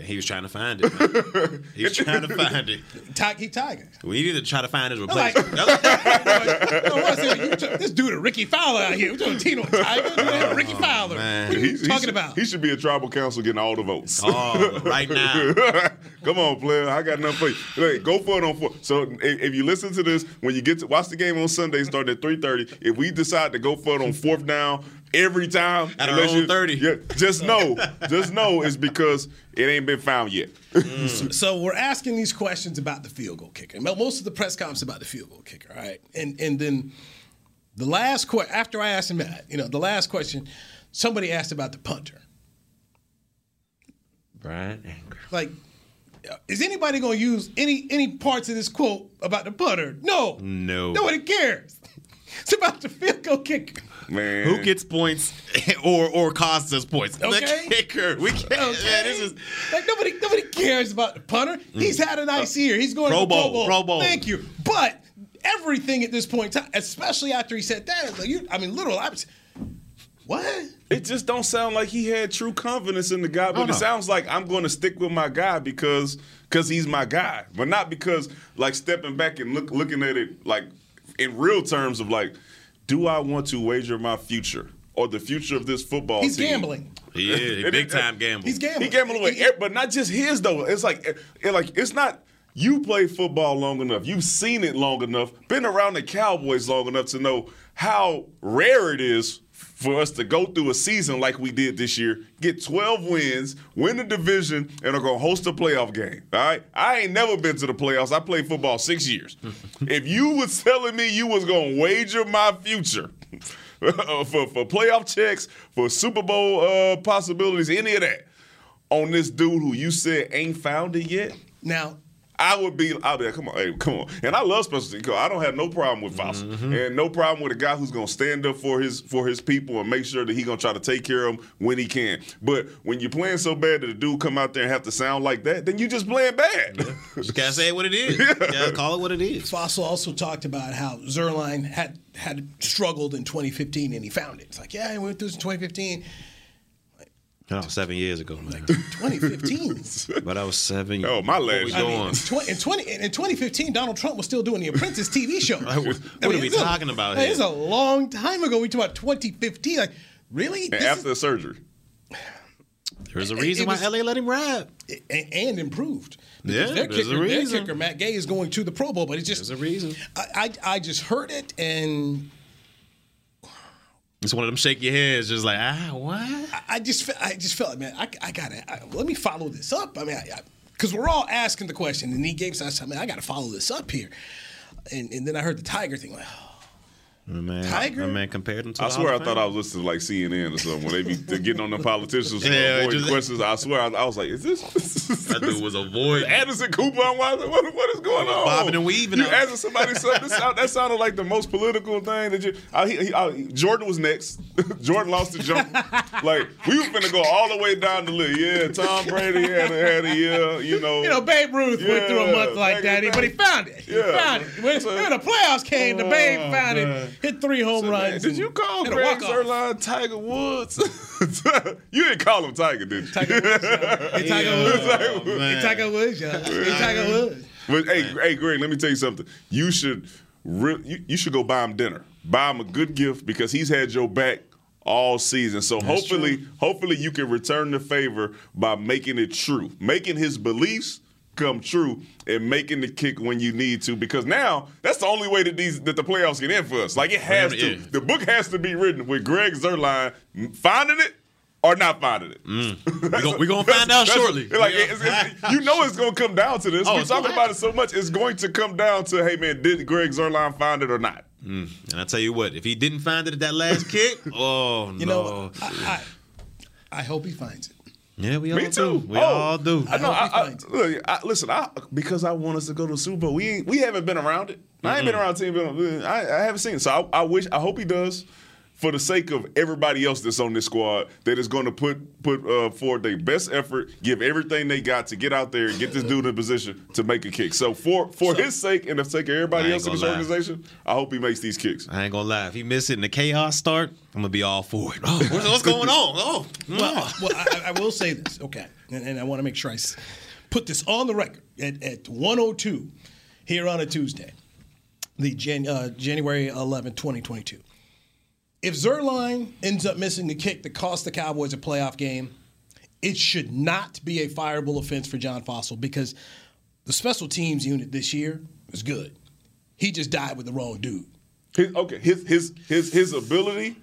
He was trying to find it. man. he was trying to find it. [LAUGHS] Ti- he Tiger. We needed to try to find his replacement. I wanna say, you t- this dude, a Rickie Fowler out here. We're talking Tino Tiger. dude, oh, Rickie Fowler. man. What are you He- he talking should- about? He should be a tribal council getting all the votes. Oh, right now. [LAUGHS] Come on, player. I got nothing for you. Hey, go for it on four. So if, if you listen to this, when you get to watch the game on Sunday, starting at three thirty. If we decide to go for it on fourth down every time, At our unless own you- 30. yeah, just know, just know it's because it ain't been found yet. So we're asking these questions about the field goal kicker. Mo- Most of the press conference about the field goal kicker, all right? And and then the last question after I asked him that, you know, the last question, somebody asked about the punter. Bryan Anger. Like, uh, is anybody going to use any any parts of this quote about the punter? No, No. nobody cares. [LAUGHS] It's about the field goal kicker. Man, Who gets points [LAUGHS] or or costs us points? Okay. The kicker. We can't. Okay. Man, this is like nobody nobody cares about the punter. He's mm. had a nice year. He's going Pro to the Pro Bowl, Bowl. Pro Bowl. Thank you. But everything at this point especially after he said that, like you, I mean, literal. I was, what? it just don't sound like he had true confidence in the guy. But it sounds like I'm going to stick with my guy because because he's my guy, but not because like stepping back and look looking at it like in real terms of like, do I want to wager my future or the future of this football He's team? gambling. he is big time gamble. He's gambling. He gambling away, Eh, but not just his though. It's like, it, it like it's not. You play football long enough. You've seen it long enough. Been around the Cowboys long enough to know how rare it is for us to go through a season like we did this year, get 12 wins, win the division, and are gonna host a playoff game. All right, I ain't never been to the playoffs. I played football six years. [LAUGHS] if you was telling me you was gonna wager my future. [LAUGHS] for, for playoff checks, for Super Bowl uh, possibilities, any of that, on this dude who you said ain't found it yet, Now, I would be. I'll be like, come on, hey, come on. And I love special teams. I don't have no problem with Fassel, Mm-hmm. and no problem with a guy who's gonna stand up for his for his people and make sure that he gonna try to take care of them when he can. But when you're playing so bad that a dude come out there and have to sound like that, then you just playing bad. You gotta say what it is. [LAUGHS] You gotta call it what it is. Fassel also talked about how Zuerlein had had struggled in 2015 and he found it. It's like, yeah, I went through this in 2015. Oh, seven years ago, man. 2015. [LAUGHS] but I was seven. Oh, my What last we mean, doing? in, 20, in 20 in 2015, Donald Trump was still doing the Apprentice TV show. [LAUGHS] What- what are we it's a- talking about like, here? It's a long time ago. We talk about 2015. Like, really? and after is- the surgery, There's a reason it why was- LA let him ride. and, and improved. Yeah, Because their there's a kicker, their reason. kicker, Matt Gay, is going to the Pro Bowl, but it's just There's a reason. I, I I just heard it and It's one of them shake your heads, just like ah, what? I, just I just felt like man, I, I gotta I, let me follow this up. I mean, because we're all asking the question, and he gave us I I gotta follow this up here, and and then I heard the Tiger thing like. Man, Tiger? My man compared him to. I the swear I Hall thought I was listening to like CNN or something when they be [LAUGHS] they're getting on the politicians Yeah, yeah, avoid questions. I swear I, I was like, is this [LAUGHS] That dude was avoiding. Anderson Cooper? I'm like, what, what is going on? Bobbing and weaving You out. asking somebody something? That sounded like the most political thing that you. I, he, he, I, Jordan was next. [LAUGHS] Jordan lost the jump. like we were finna go all the way down the list. Yeah, Tom Brady had a, had a year. You know, You know, Babe Ruth went through a month like that, in but he found it. He Yeah. found it. When, So- when the playoffs came, the Babe Oh, found man. it, hit three home So, man, runs. did you call hit a Greg walk-off. Zuerlein Tiger Woods? [LAUGHS] you didn't call him Tiger, did you? Tiger Woods, y'all. Hey, [LAUGHS] Tiger Woods. Tiger Woods. Hey, Tiger Woods, y'all. Hey, Tiger Woods. But hey, hey, Greg, let me tell you something. You should, re- you, you should go buy him dinner. Buy him a good gift because he's had your back all season. So hopefully, hopefully you can return the favor by making it true, making his beliefs come true, and making the kick when you need to. Because now that's the only way that these that the playoffs get in for us. Like it has to. Yeah. The book has to be written with Greg Zuerlein finding it. Or not finding it. Mm. [LAUGHS] We gon- we gonna find out shortly. Like We it's, it's, you know, it's gonna come down to this. Oh, We're talking about it so much. It's going to come down to, hey man, did Greg Zuerlein find it or not? Mm. And I tell you what, if he didn't find it at that last kick, [LAUGHS] oh You no. know, I, I, I hope he finds it. Yeah, we all Me too. do. We Oh, all do. I know. I, I, finds it. look, I, listen, I, because I want us to go to the Super Bowl. We we haven't been around it. I ain't been around team. Been, I, I haven't seen it. So I, I wish. I hope he does. For the sake of everybody else that's on this squad, that is going to put put uh, forward their best effort, give everything they got to get out there and get this dude in position to make a kick. So for for his sake and the sake of everybody else in this gonna lie. organization, I hope he makes these kicks. I ain't gonna lie. If he miss it and the chaos start, I'm gonna be all for it. Oh, [LAUGHS] what's, what's going on? Oh, [LAUGHS] Well, well I, I will say this, okay, and, and I want to make sure I put this on the record at, at 102 here on a Tuesday, the Jan, uh, January 11, 2022. If Zuerlein ends up missing a kick that cost the Cowboys a playoff game, it should not be a fireable offense for John Fassel because the special teams unit this year was good. He just died with the wrong dude. His, okay, his his his his ability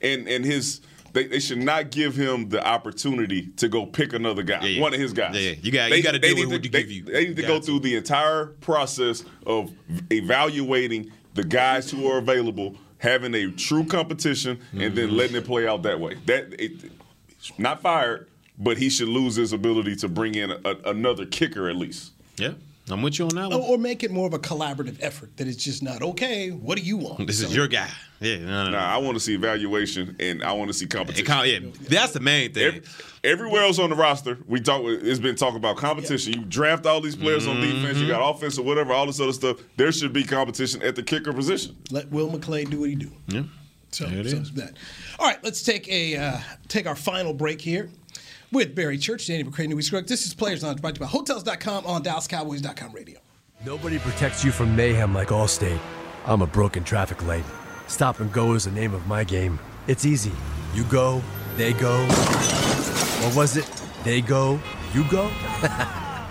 and and his they, they should not give him the opportunity to go pick another guy, Yeah, yeah. one of his guys. Yeah, yeah. You got- They- you gotta they deal need with to- what they, they give you. They need to go got through the entire process of evaluating the guys who are available, having a true competition, and Mm-hmm. then letting it play out that way. That it, not fired, but he should lose his ability to bring in a, another kicker at least. yeah. I'm with you on that Or, one. or make it more of a collaborative effort that it's just not, okay, what do you want? This is your guy. Yeah, no, no, no. Nah, I want to see evaluation and I want to see competition. count- yeah, that's the main thing. Every, everywhere else on the roster, we talk. It's been talking about competition. You draft all these players on defense. You got offense or whatever, all this other stuff. There should be competition at the kicker position. Let Will McClay do what he do. yeah. So, There it so is. that. All right, let's take a uh, take our final break here with Barry Church, Danny McCray, Newy Scruggs. This is Players Lounge brought to you by Hotels.com on DallasCowboys.com radio. Nobody protects you from mayhem like Allstate. I'm a broken traffic light. Stop and go is the name of my game. It's easy. You go, they go. Or was it they go, you go? [LAUGHS]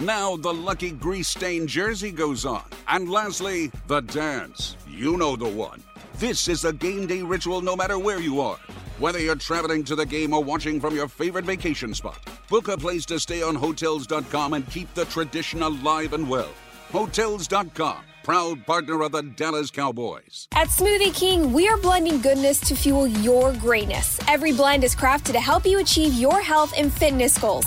Now the lucky grease stained jersey goes on. And lastly, the dance. You know the one. This is a game day ritual no matter where you are. Whether you're traveling to the game or watching from your favorite vacation spot, book a place to stay on Hotels.com and keep the tradition alive and well. Hotels.com, proud partner of the Dallas Cowboys. At Smoothie King, we are blending goodness to fuel your greatness. Every blend is crafted to help you achieve your health and fitness goals.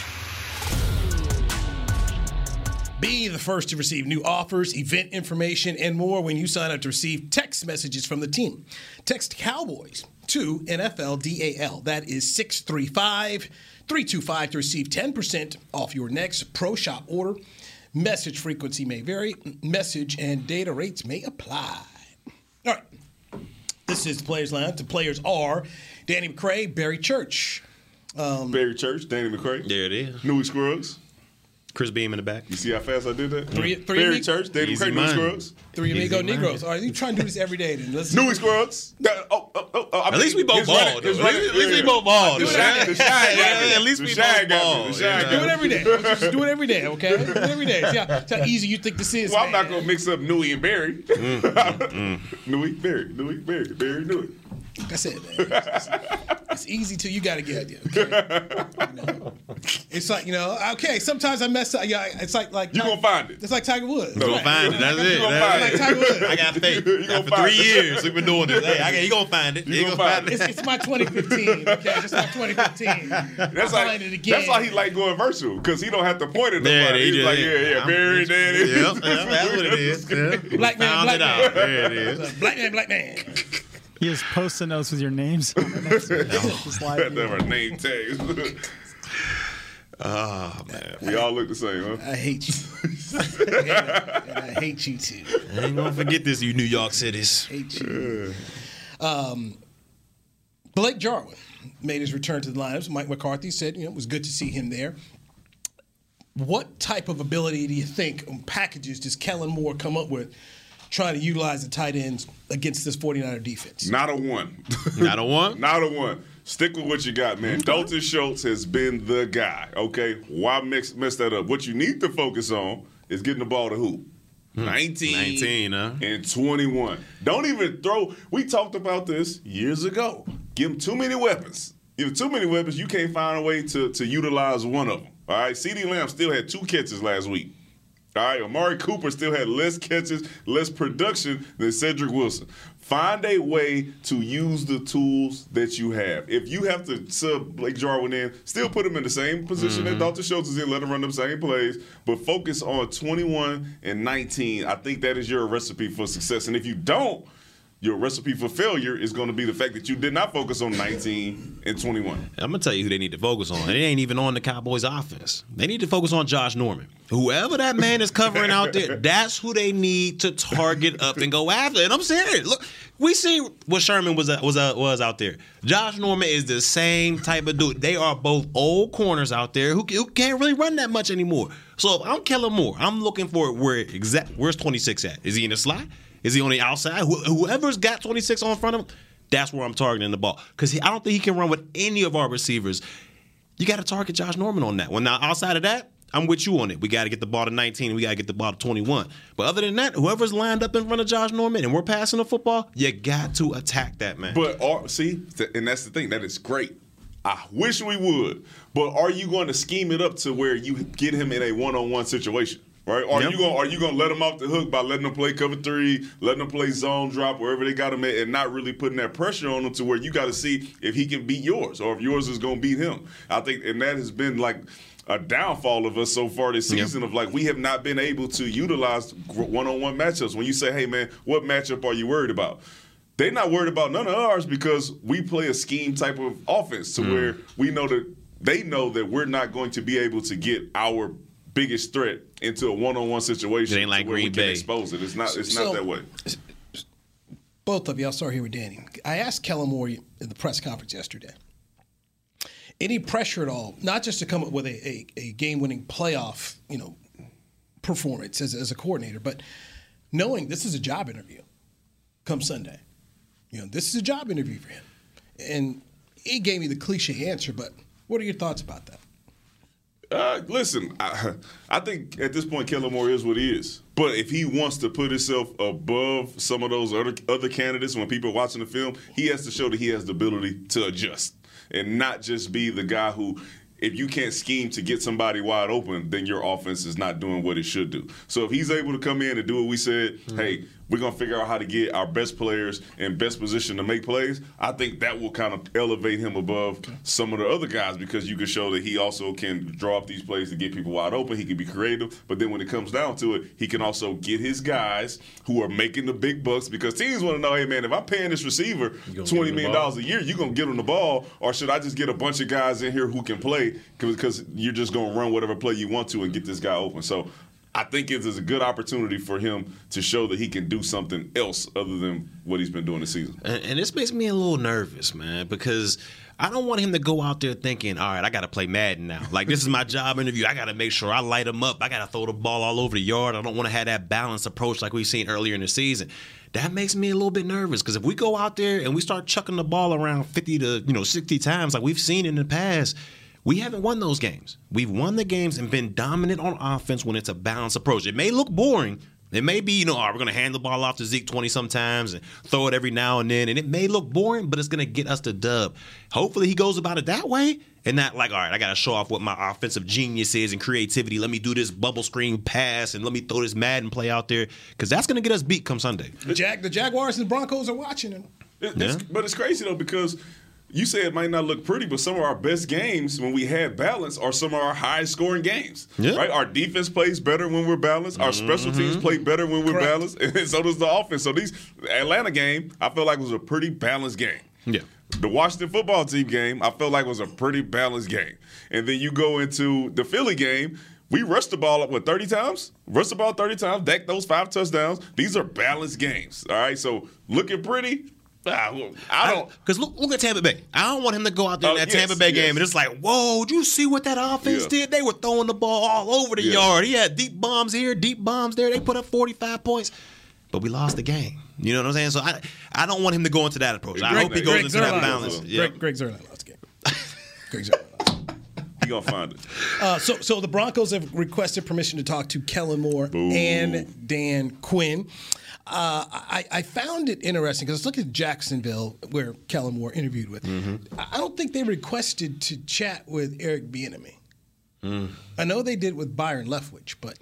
Be the first to receive new offers, event information, and more when you sign up to receive text messages from the team. Text Cowboys to NFLDAL. That is 635 325 to receive 10% off your next pro shop order. Message frequency may vary, message and data rates may apply. All right. This is the Players Lounge. The players are Danny McCray, Barry Church. Um, Barry Church, Danny McCray. There it is. Newy Scruggs. Chris Beam in the back. You see how fast I did that? Three- three Barry amigo- Church, Danny Easy McCray, Newy money. Scruggs. Three Amigo money. Negroes. All right, you try to do this every day then. Let's Newy Scruggs. That- oh, oh, oh, oh, At least we both his running- bald. his though. At running- least, at least we both bald. The though. the shine got me. Yeah, At least we both got bald. The yeah. do it every day. [LAUGHS] Just do it every day, okay? Do it every day. See how, see how easy you think this is. Well, I'm not gonna mix up Newy and Barry. Mm, [LAUGHS] Newy, Barry, Newy, Barry, Barry, Newy. Like I said, man, it's, it's easy till you got to get it. Okay? You know? It's like you know, okay. Sometimes I mess up. Yeah, it's like like You gonna find it. It's like Tiger Woods. You gonna find it. That's it. gonna That's find it. Like Tiger Woods. I got faith. [LAUGHS] You gonna for three it. years we've been doing this. Hey, I got, he gonna find it. You He gonna gonna find find It's, it. it's my 2015. Okay, it's my 2015. That's I'll why. find it again. That's why he like going virtual because he don't have to point at Yeah, nobody. He's just- like, yeah, yeah, I'm- Barry, Danny. Yep, yep, that's what it [LAUGHS] is. Black man, black man. There it is. Black man, black man. You just post the notes with your names on it. Next to it. [LAUGHS] Just like, That never name tags. Oh [LAUGHS] man, we all look the same, huh? I hate you. [LAUGHS] and I hate you too. I ain't gonna forget this, you New York cities. Hate you. Um, Blake Jarwin made his return to the lineups. Mike McCarthy said, you know, it was good to see him there. What type of ability do you think um, packages does Kellen Moore come up with trying to utilize the tight ends against this 49er defense? Not a one. [LAUGHS] Not a one. Not a one. Stick with what you got, man. Mm-hmm. Dalton Schultz has been the guy. Okay, why mix mess that up? What you need to focus on is getting the ball to who? Hmm. 19, 19, huh? and 21. Don't even throw. We talked about this years ago. Give him too many weapons. Give him too many weapons, you can't find a way to, to utilize one of them. All right, CeeDee Lamb still had two catches last week. All right, Amari Cooper still had less catches, less production than Cedric Wilson. Find a way to use the tools that you have. If you have to sub Blake Jarwin in, still put him in the same position that mm-hmm. Dalton Schultz is in, let him run them same plays, but focus on 21 and 19. I think that is your recipe for success. And if you don't, your recipe for failure is going to be the fact that you did not focus on 19 and 21. I'm gonna tell you who they need to focus on. It ain't even on the Cowboys' offense. They need to focus on Josh Norman. Whoever that man is covering out there, [LAUGHS] that's who they need to target up and go after. And I'm serious. Look, we see what Sherman was was uh, was out there. Josh Norman is the same type of dude. They are both old corners out there who, who can't really run that much anymore. So if I'm Kellen Moore, I'm looking for where exact where's 26 at? Is he in the slot? Is he on the outside? Wh- whoever's got 26 on front of him, that's where I'm targeting the ball. Because I don't think he can run with any of our receivers. You got to target Josh Norman on that one. Now, outside of that, I'm with you on it. We got to get the ball to 19. We got to get the ball to 21. But other than that, whoever's lined up in front of Josh Norman and we're passing the football, you got to attack that man. But are, see, and that's the thing. That is great. I wish we would. But are you going to scheme it up to where you get him in a one-on-one situation? Right? Or Yep. are you gonna are you gonna let them off the hook by letting them play cover three, letting them play zone drop wherever they got them at, and not really putting that pressure on them to where you got to see if he can beat yours or if yours is gonna beat him. I think, and that has been like a downfall of us so far this Yep. season of like we have not been able to utilize one on one matchups. When you say, "Hey man, what matchup are you worried about?" They're not worried about none of ours because we play a scheme type of offense to Mm. where we know that they know that we're not going to be able to get our biggest threat into a one-on-one situation. It ain't like to we Green can Bay. expose it. It's not. It's So- not that way. both of you, I'll start here with Danny. I asked Kellen Moore in the press conference yesterday. Any pressure at all, not just to come up with a, a, a game-winning playoff, you know, performance as, as a coordinator, but knowing this is a job interview come Sunday. You know, this is a job interview for him. And he gave me the cliche answer, but what are your thoughts about that? Uh, listen, I, I think at this point, Kellen Moore is what he is. But if he wants to put himself above some of those other other candidates when people are watching the film, he has to show that he has the ability to adjust and not just be the guy who. If you can't scheme to get somebody wide open, then your offense is not doing what it should do. So if he's able to come in and do what we said, hey, we're gonna figure out how to get our best players in best position to make plays. I think that will kind of elevate him above some of the other guys because you can show that he also can draw up these plays to get people wide open. He can be creative, but then when it comes down to it, he can also get his guys who are making the big bucks because teams want to know, hey man, if I'm paying this receiver twenty give him the million dollars a year, you gonna get him the ball, or should I just get a bunch of guys in here who can play because you're just gonna run whatever play you want to and get this guy open. So. I think it is a good opportunity for him to show that he can do something else other than what he's been doing this season. And, and this makes me a little nervous, man, because I don't want him to go out there thinking, all right, I got to play Madden now. Like, this is my job interview. I got to make sure I light him up. I got to throw the ball all over the yard. I don't want to have that balanced approach like we've seen earlier in the season. That makes me a little bit nervous because if we go out there and we start chucking the ball around 50 to, you know, 60 times like we've seen in the past, we haven't won those games. We've won the games and been dominant on offense when it's a balanced approach. It may look boring. It may be, you know, all right, we're going to hand the ball off to Zeke 20 sometimes and throw it every now and then. And it may look boring, but it's going to get us the dub. Hopefully he goes about it that way and not like, all right, I got to show off what my offensive genius is and creativity. Let me do this bubble screen pass and let me throw this Madden play out there because that's going to get us beat come Sunday. The, Jag, the Jaguars and Broncos are watching him. It- it's- But it's crazy though because you say it might not look pretty, but some of our best games when we had balance are some of our highest scoring games. Yeah. Right? Our defense plays better when we're balanced. Our special teams mm-hmm. play better when we're Correct. balanced, [LAUGHS] and so does the offense. So these Atlanta game, I feel like was a pretty balanced game. Yeah. The Washington football team game, I felt like was a pretty balanced game. And then you go into the Philly game. We rushed the ball up what 30 times? Rushed the ball 30 times, decked those five touchdowns. These are balanced games. All right. So looking pretty. Ah, well, I don't Because look, look at Tampa Bay. I don't want him to go out there in Oh, that yes, Tampa Bay yes. game and it's like, whoa, did you see what that offense Yeah. did? They were throwing the ball all over the Yeah. yard. He had deep bombs here, deep bombs there. They put up 45 points, but we lost the game. You know what I'm saying? So I, I don't want him to go into that approach. I hope he goes Greg into that Zuerlein. balance. Yeah. Greg, Greg Zuerlein lost the game. Greg Zuerlein lost the game. he gonna find it. Uh, so, so the Broncos have requested permission to talk to Kellen Moore and Dan Quinn. Uh, I, I found it interesting because look at Jacksonville, where Kellen Moore interviewed with. I I don't think they requested to chat with Eric Bieniemy. I know they did with Byron Leftwich, but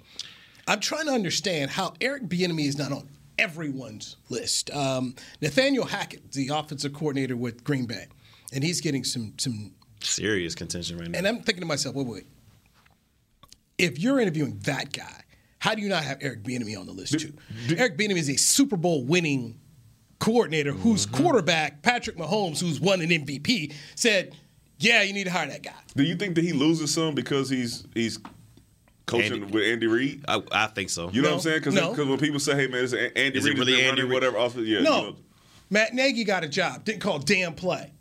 I'm trying to understand how Eric Bieniemy is not on everyone's list. Um, Nathaniel Hackett, the offensive coordinator with Green Bay, and he's getting some some Serious contention right now. and I'm thinking to myself, wait, wait. If you're interviewing that guy, how do you not have Eric Bieniemy on the list too? Eric Bieniemy is a Super Bowl winning coordinator whose Mm-hmm. quarterback, Patrick Mahomes, who's won an MVP, said, "Yeah, you need to hire that guy." Do you think that he loses some because he's he's coaching Andy- with Andy Reid? I, I think so. You know No, what I'm saying? Because no. when people say, "Hey man, it's Andy Reid Is it really Andy running Reid? whatever," also, yeah, no, you know. Matt Nagy got a job, didn't call damn play.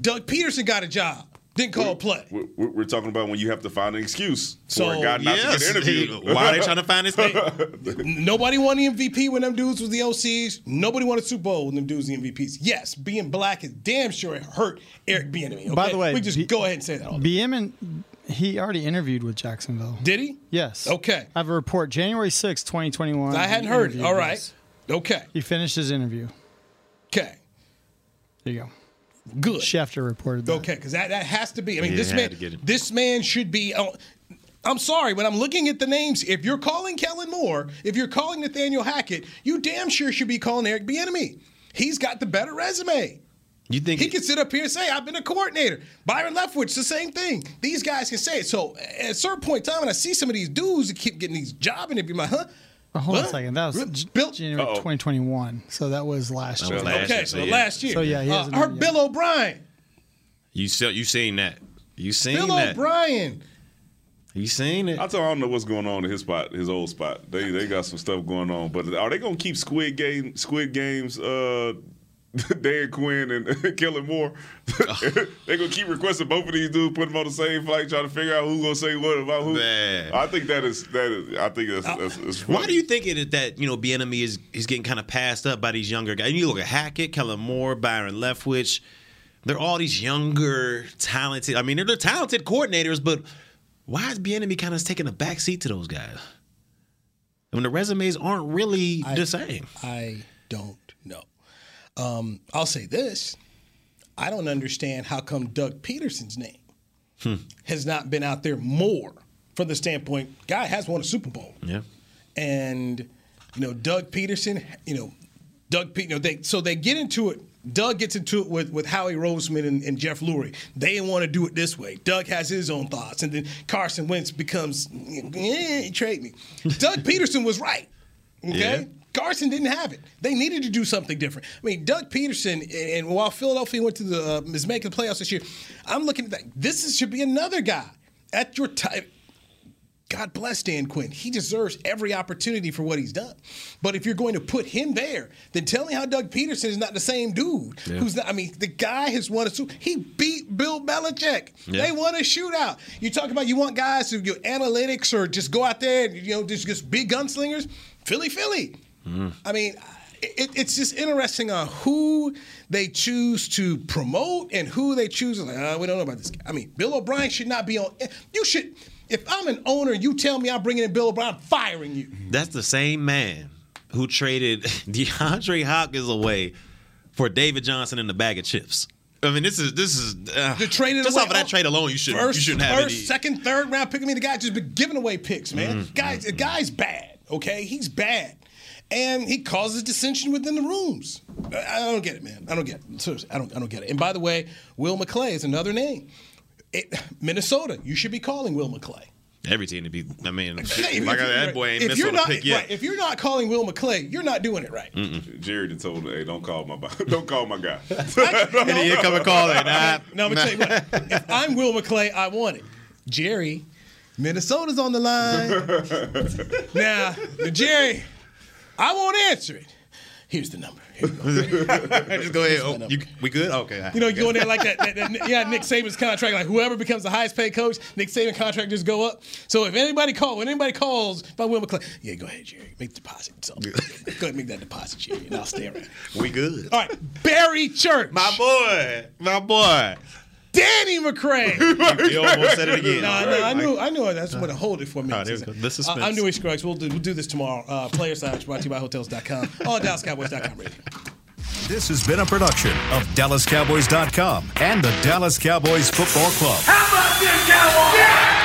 Doug Pederson got a job, didn't call play. We're, we're- we're talking about when you have to find an excuse for So, a guy not Yes. to get interviewed. [LAUGHS] Why are they trying to find this thing? [LAUGHS] Nobody won the MVP when them dudes was the OCs. Nobody won a Super Bowl when them dudes the MVPs. Yes, being black is damn sure it hurt Eric Bieniemy. Okay? By the way, we just B- go ahead and say that. All BM he already interviewed with Jacksonville. Did he? Yes. Okay. I have a report January 6, 2021. I hadn't he heard it. All right. us. Okay. He finished his interview. Okay. There you go. Good. Schefter reported that. Okay, because that, that has to be. I mean, Yeah, this man, to get it. this man should be. On, I'm sorry, when I'm looking at the names, if you're calling Kellen Moore, if you're calling Nathaniel Hackett, you damn sure should be calling Eric Bieniemy. He's got the better resume. You think he can sit up here and say, "I've been a coordinator." Byron Leftwich, the same thing. These guys can say it. So at a certain point in time, and I see some of these dudes that keep getting these job interviews, I'm like, huh? But hold on a second. That was Bill- January Uh-oh. 2021. So that was last year. last okay, year, so so yeah. last year. So, yeah, he uh, hasn't her been yet. Bill O'Brien. You still you seen that? You seen Bill that? O'Brien. You seen it? I tell I don't know what's going on in his spot, his old spot. They they got some stuff going on, but are they gonna keep Squid Game Squid Games? Uh, [LAUGHS] Dan Quinn and [LAUGHS] Kellen Moore. [LAUGHS] they gonna keep requesting both of these dudes, put them on the same flight, trying to figure out who's gonna say what about who. Man. I think that is that is. I think that's, that's, that's funny. Why do you think it is that you know Bieniemy is is getting kind of passed up by these younger guys? And you look at Hackett, Kellen Moore, Byron Leftwich. They're all these younger, talented. I mean, they're, they're talented coordinators, but why is Bieniemy kind of taking a back seat to those guys? When the resumes aren't really the same. I don't know. Um, I'll say this: I don't understand how come Doug Pederson's name Hmm. has not been out there more from the standpoint. Guy has won a Super Bowl. Yeah. and you know Doug Pederson, you know Doug, Pe- you know they so they get into it. Doug gets into it with, with Howie Roseman and, and Jeff Lurie. They want to do it this way. Doug has his own thoughts, and then Carson Wentz becomes, eh, trade me. [LAUGHS] Doug Pederson was right. Okay. Yeah. Carson didn't have it. They needed to do something different. I mean, Doug Pederson, and, and while Philadelphia went to the uh, is making the playoffs this year, I'm looking at that. This is, should be another guy at your time. God bless Dan Quinn. He deserves every opportunity for what he's done. But if you're going to put him there, then tell me how Doug Pederson is not the same dude. Yeah. Who's not? I mean, the guy has won a Super. He beat Bill Belichick. Yeah. They won a shootout. You talk about you want guys who do analytics or just go out there and you know just just be gunslingers. Philly, Philly. I mean, it, it's just interesting on who they choose to promote and who they choose. Like, uh, we don't know about this guy. I mean, Bill O'Brien should not be on. You should. If I'm an owner, you tell me I'm bringing in Bill O'Brien, I'm firing you. That's the same man who traded [LAUGHS] DeAndre Hopkins away for David Johnson and the bag of chips. I mean, this is this is uh, The trade just off of that trade alone. You should first, you shouldn't have first, any. second, third round pick. I mean, the guy just been giving away picks, man. Mhm, Guys, the guy's bad. Okay, he's bad, and he causes dissension within the rooms. I, I don't get it, man. I don't get it. Seriously, I don't. I don't get it. And by the way, Will McClay is another name. It, Minnesota, you should be calling Will McClay. Every team to be. I mean, [LAUGHS] Hey, if- like if- that boy ain't if missed you're a not pick yet. right, if you're not calling Will McClay, you're not doing it right. Jared had told him, "Hey, don't call my [LAUGHS] don't call my guy." [LAUGHS] and he come and call it. Nah, No, I'm gonna tell you what. If I'm Will McClay, I want it. Jerry, Minnesota's on the line. now, Jerry, I won't answer it. Here's the number. Here go. [LAUGHS] Just go ahead. Oh, you, we good? Okay. You know, you go in there like that, that, that- yeah, Nick Saban's contract, like whoever becomes the highest paid coach, Nick Saban contract just go up. So if anybody call, when anybody calls by Will McClay, yeah, go ahead, Jerry, make the deposit. So, go ahead, make that deposit, Jerry, and I'll stay around. We good. All right, Barry Church, My boy, my boy. Danny McCray. You [LAUGHS] almost said it again. No, no, I knew, I knew. That's what I hold it for me. All right, there go. The suspense. Uh, I'm Newy Scruggs. We'll do, we'll do this tomorrow. Uh, Players Lounge brought to you by Hotels.com on DallasCowboys.com radio. This has been a production of DallasCowboys.com and the Dallas Cowboys Football Club. How about this, Cowboys?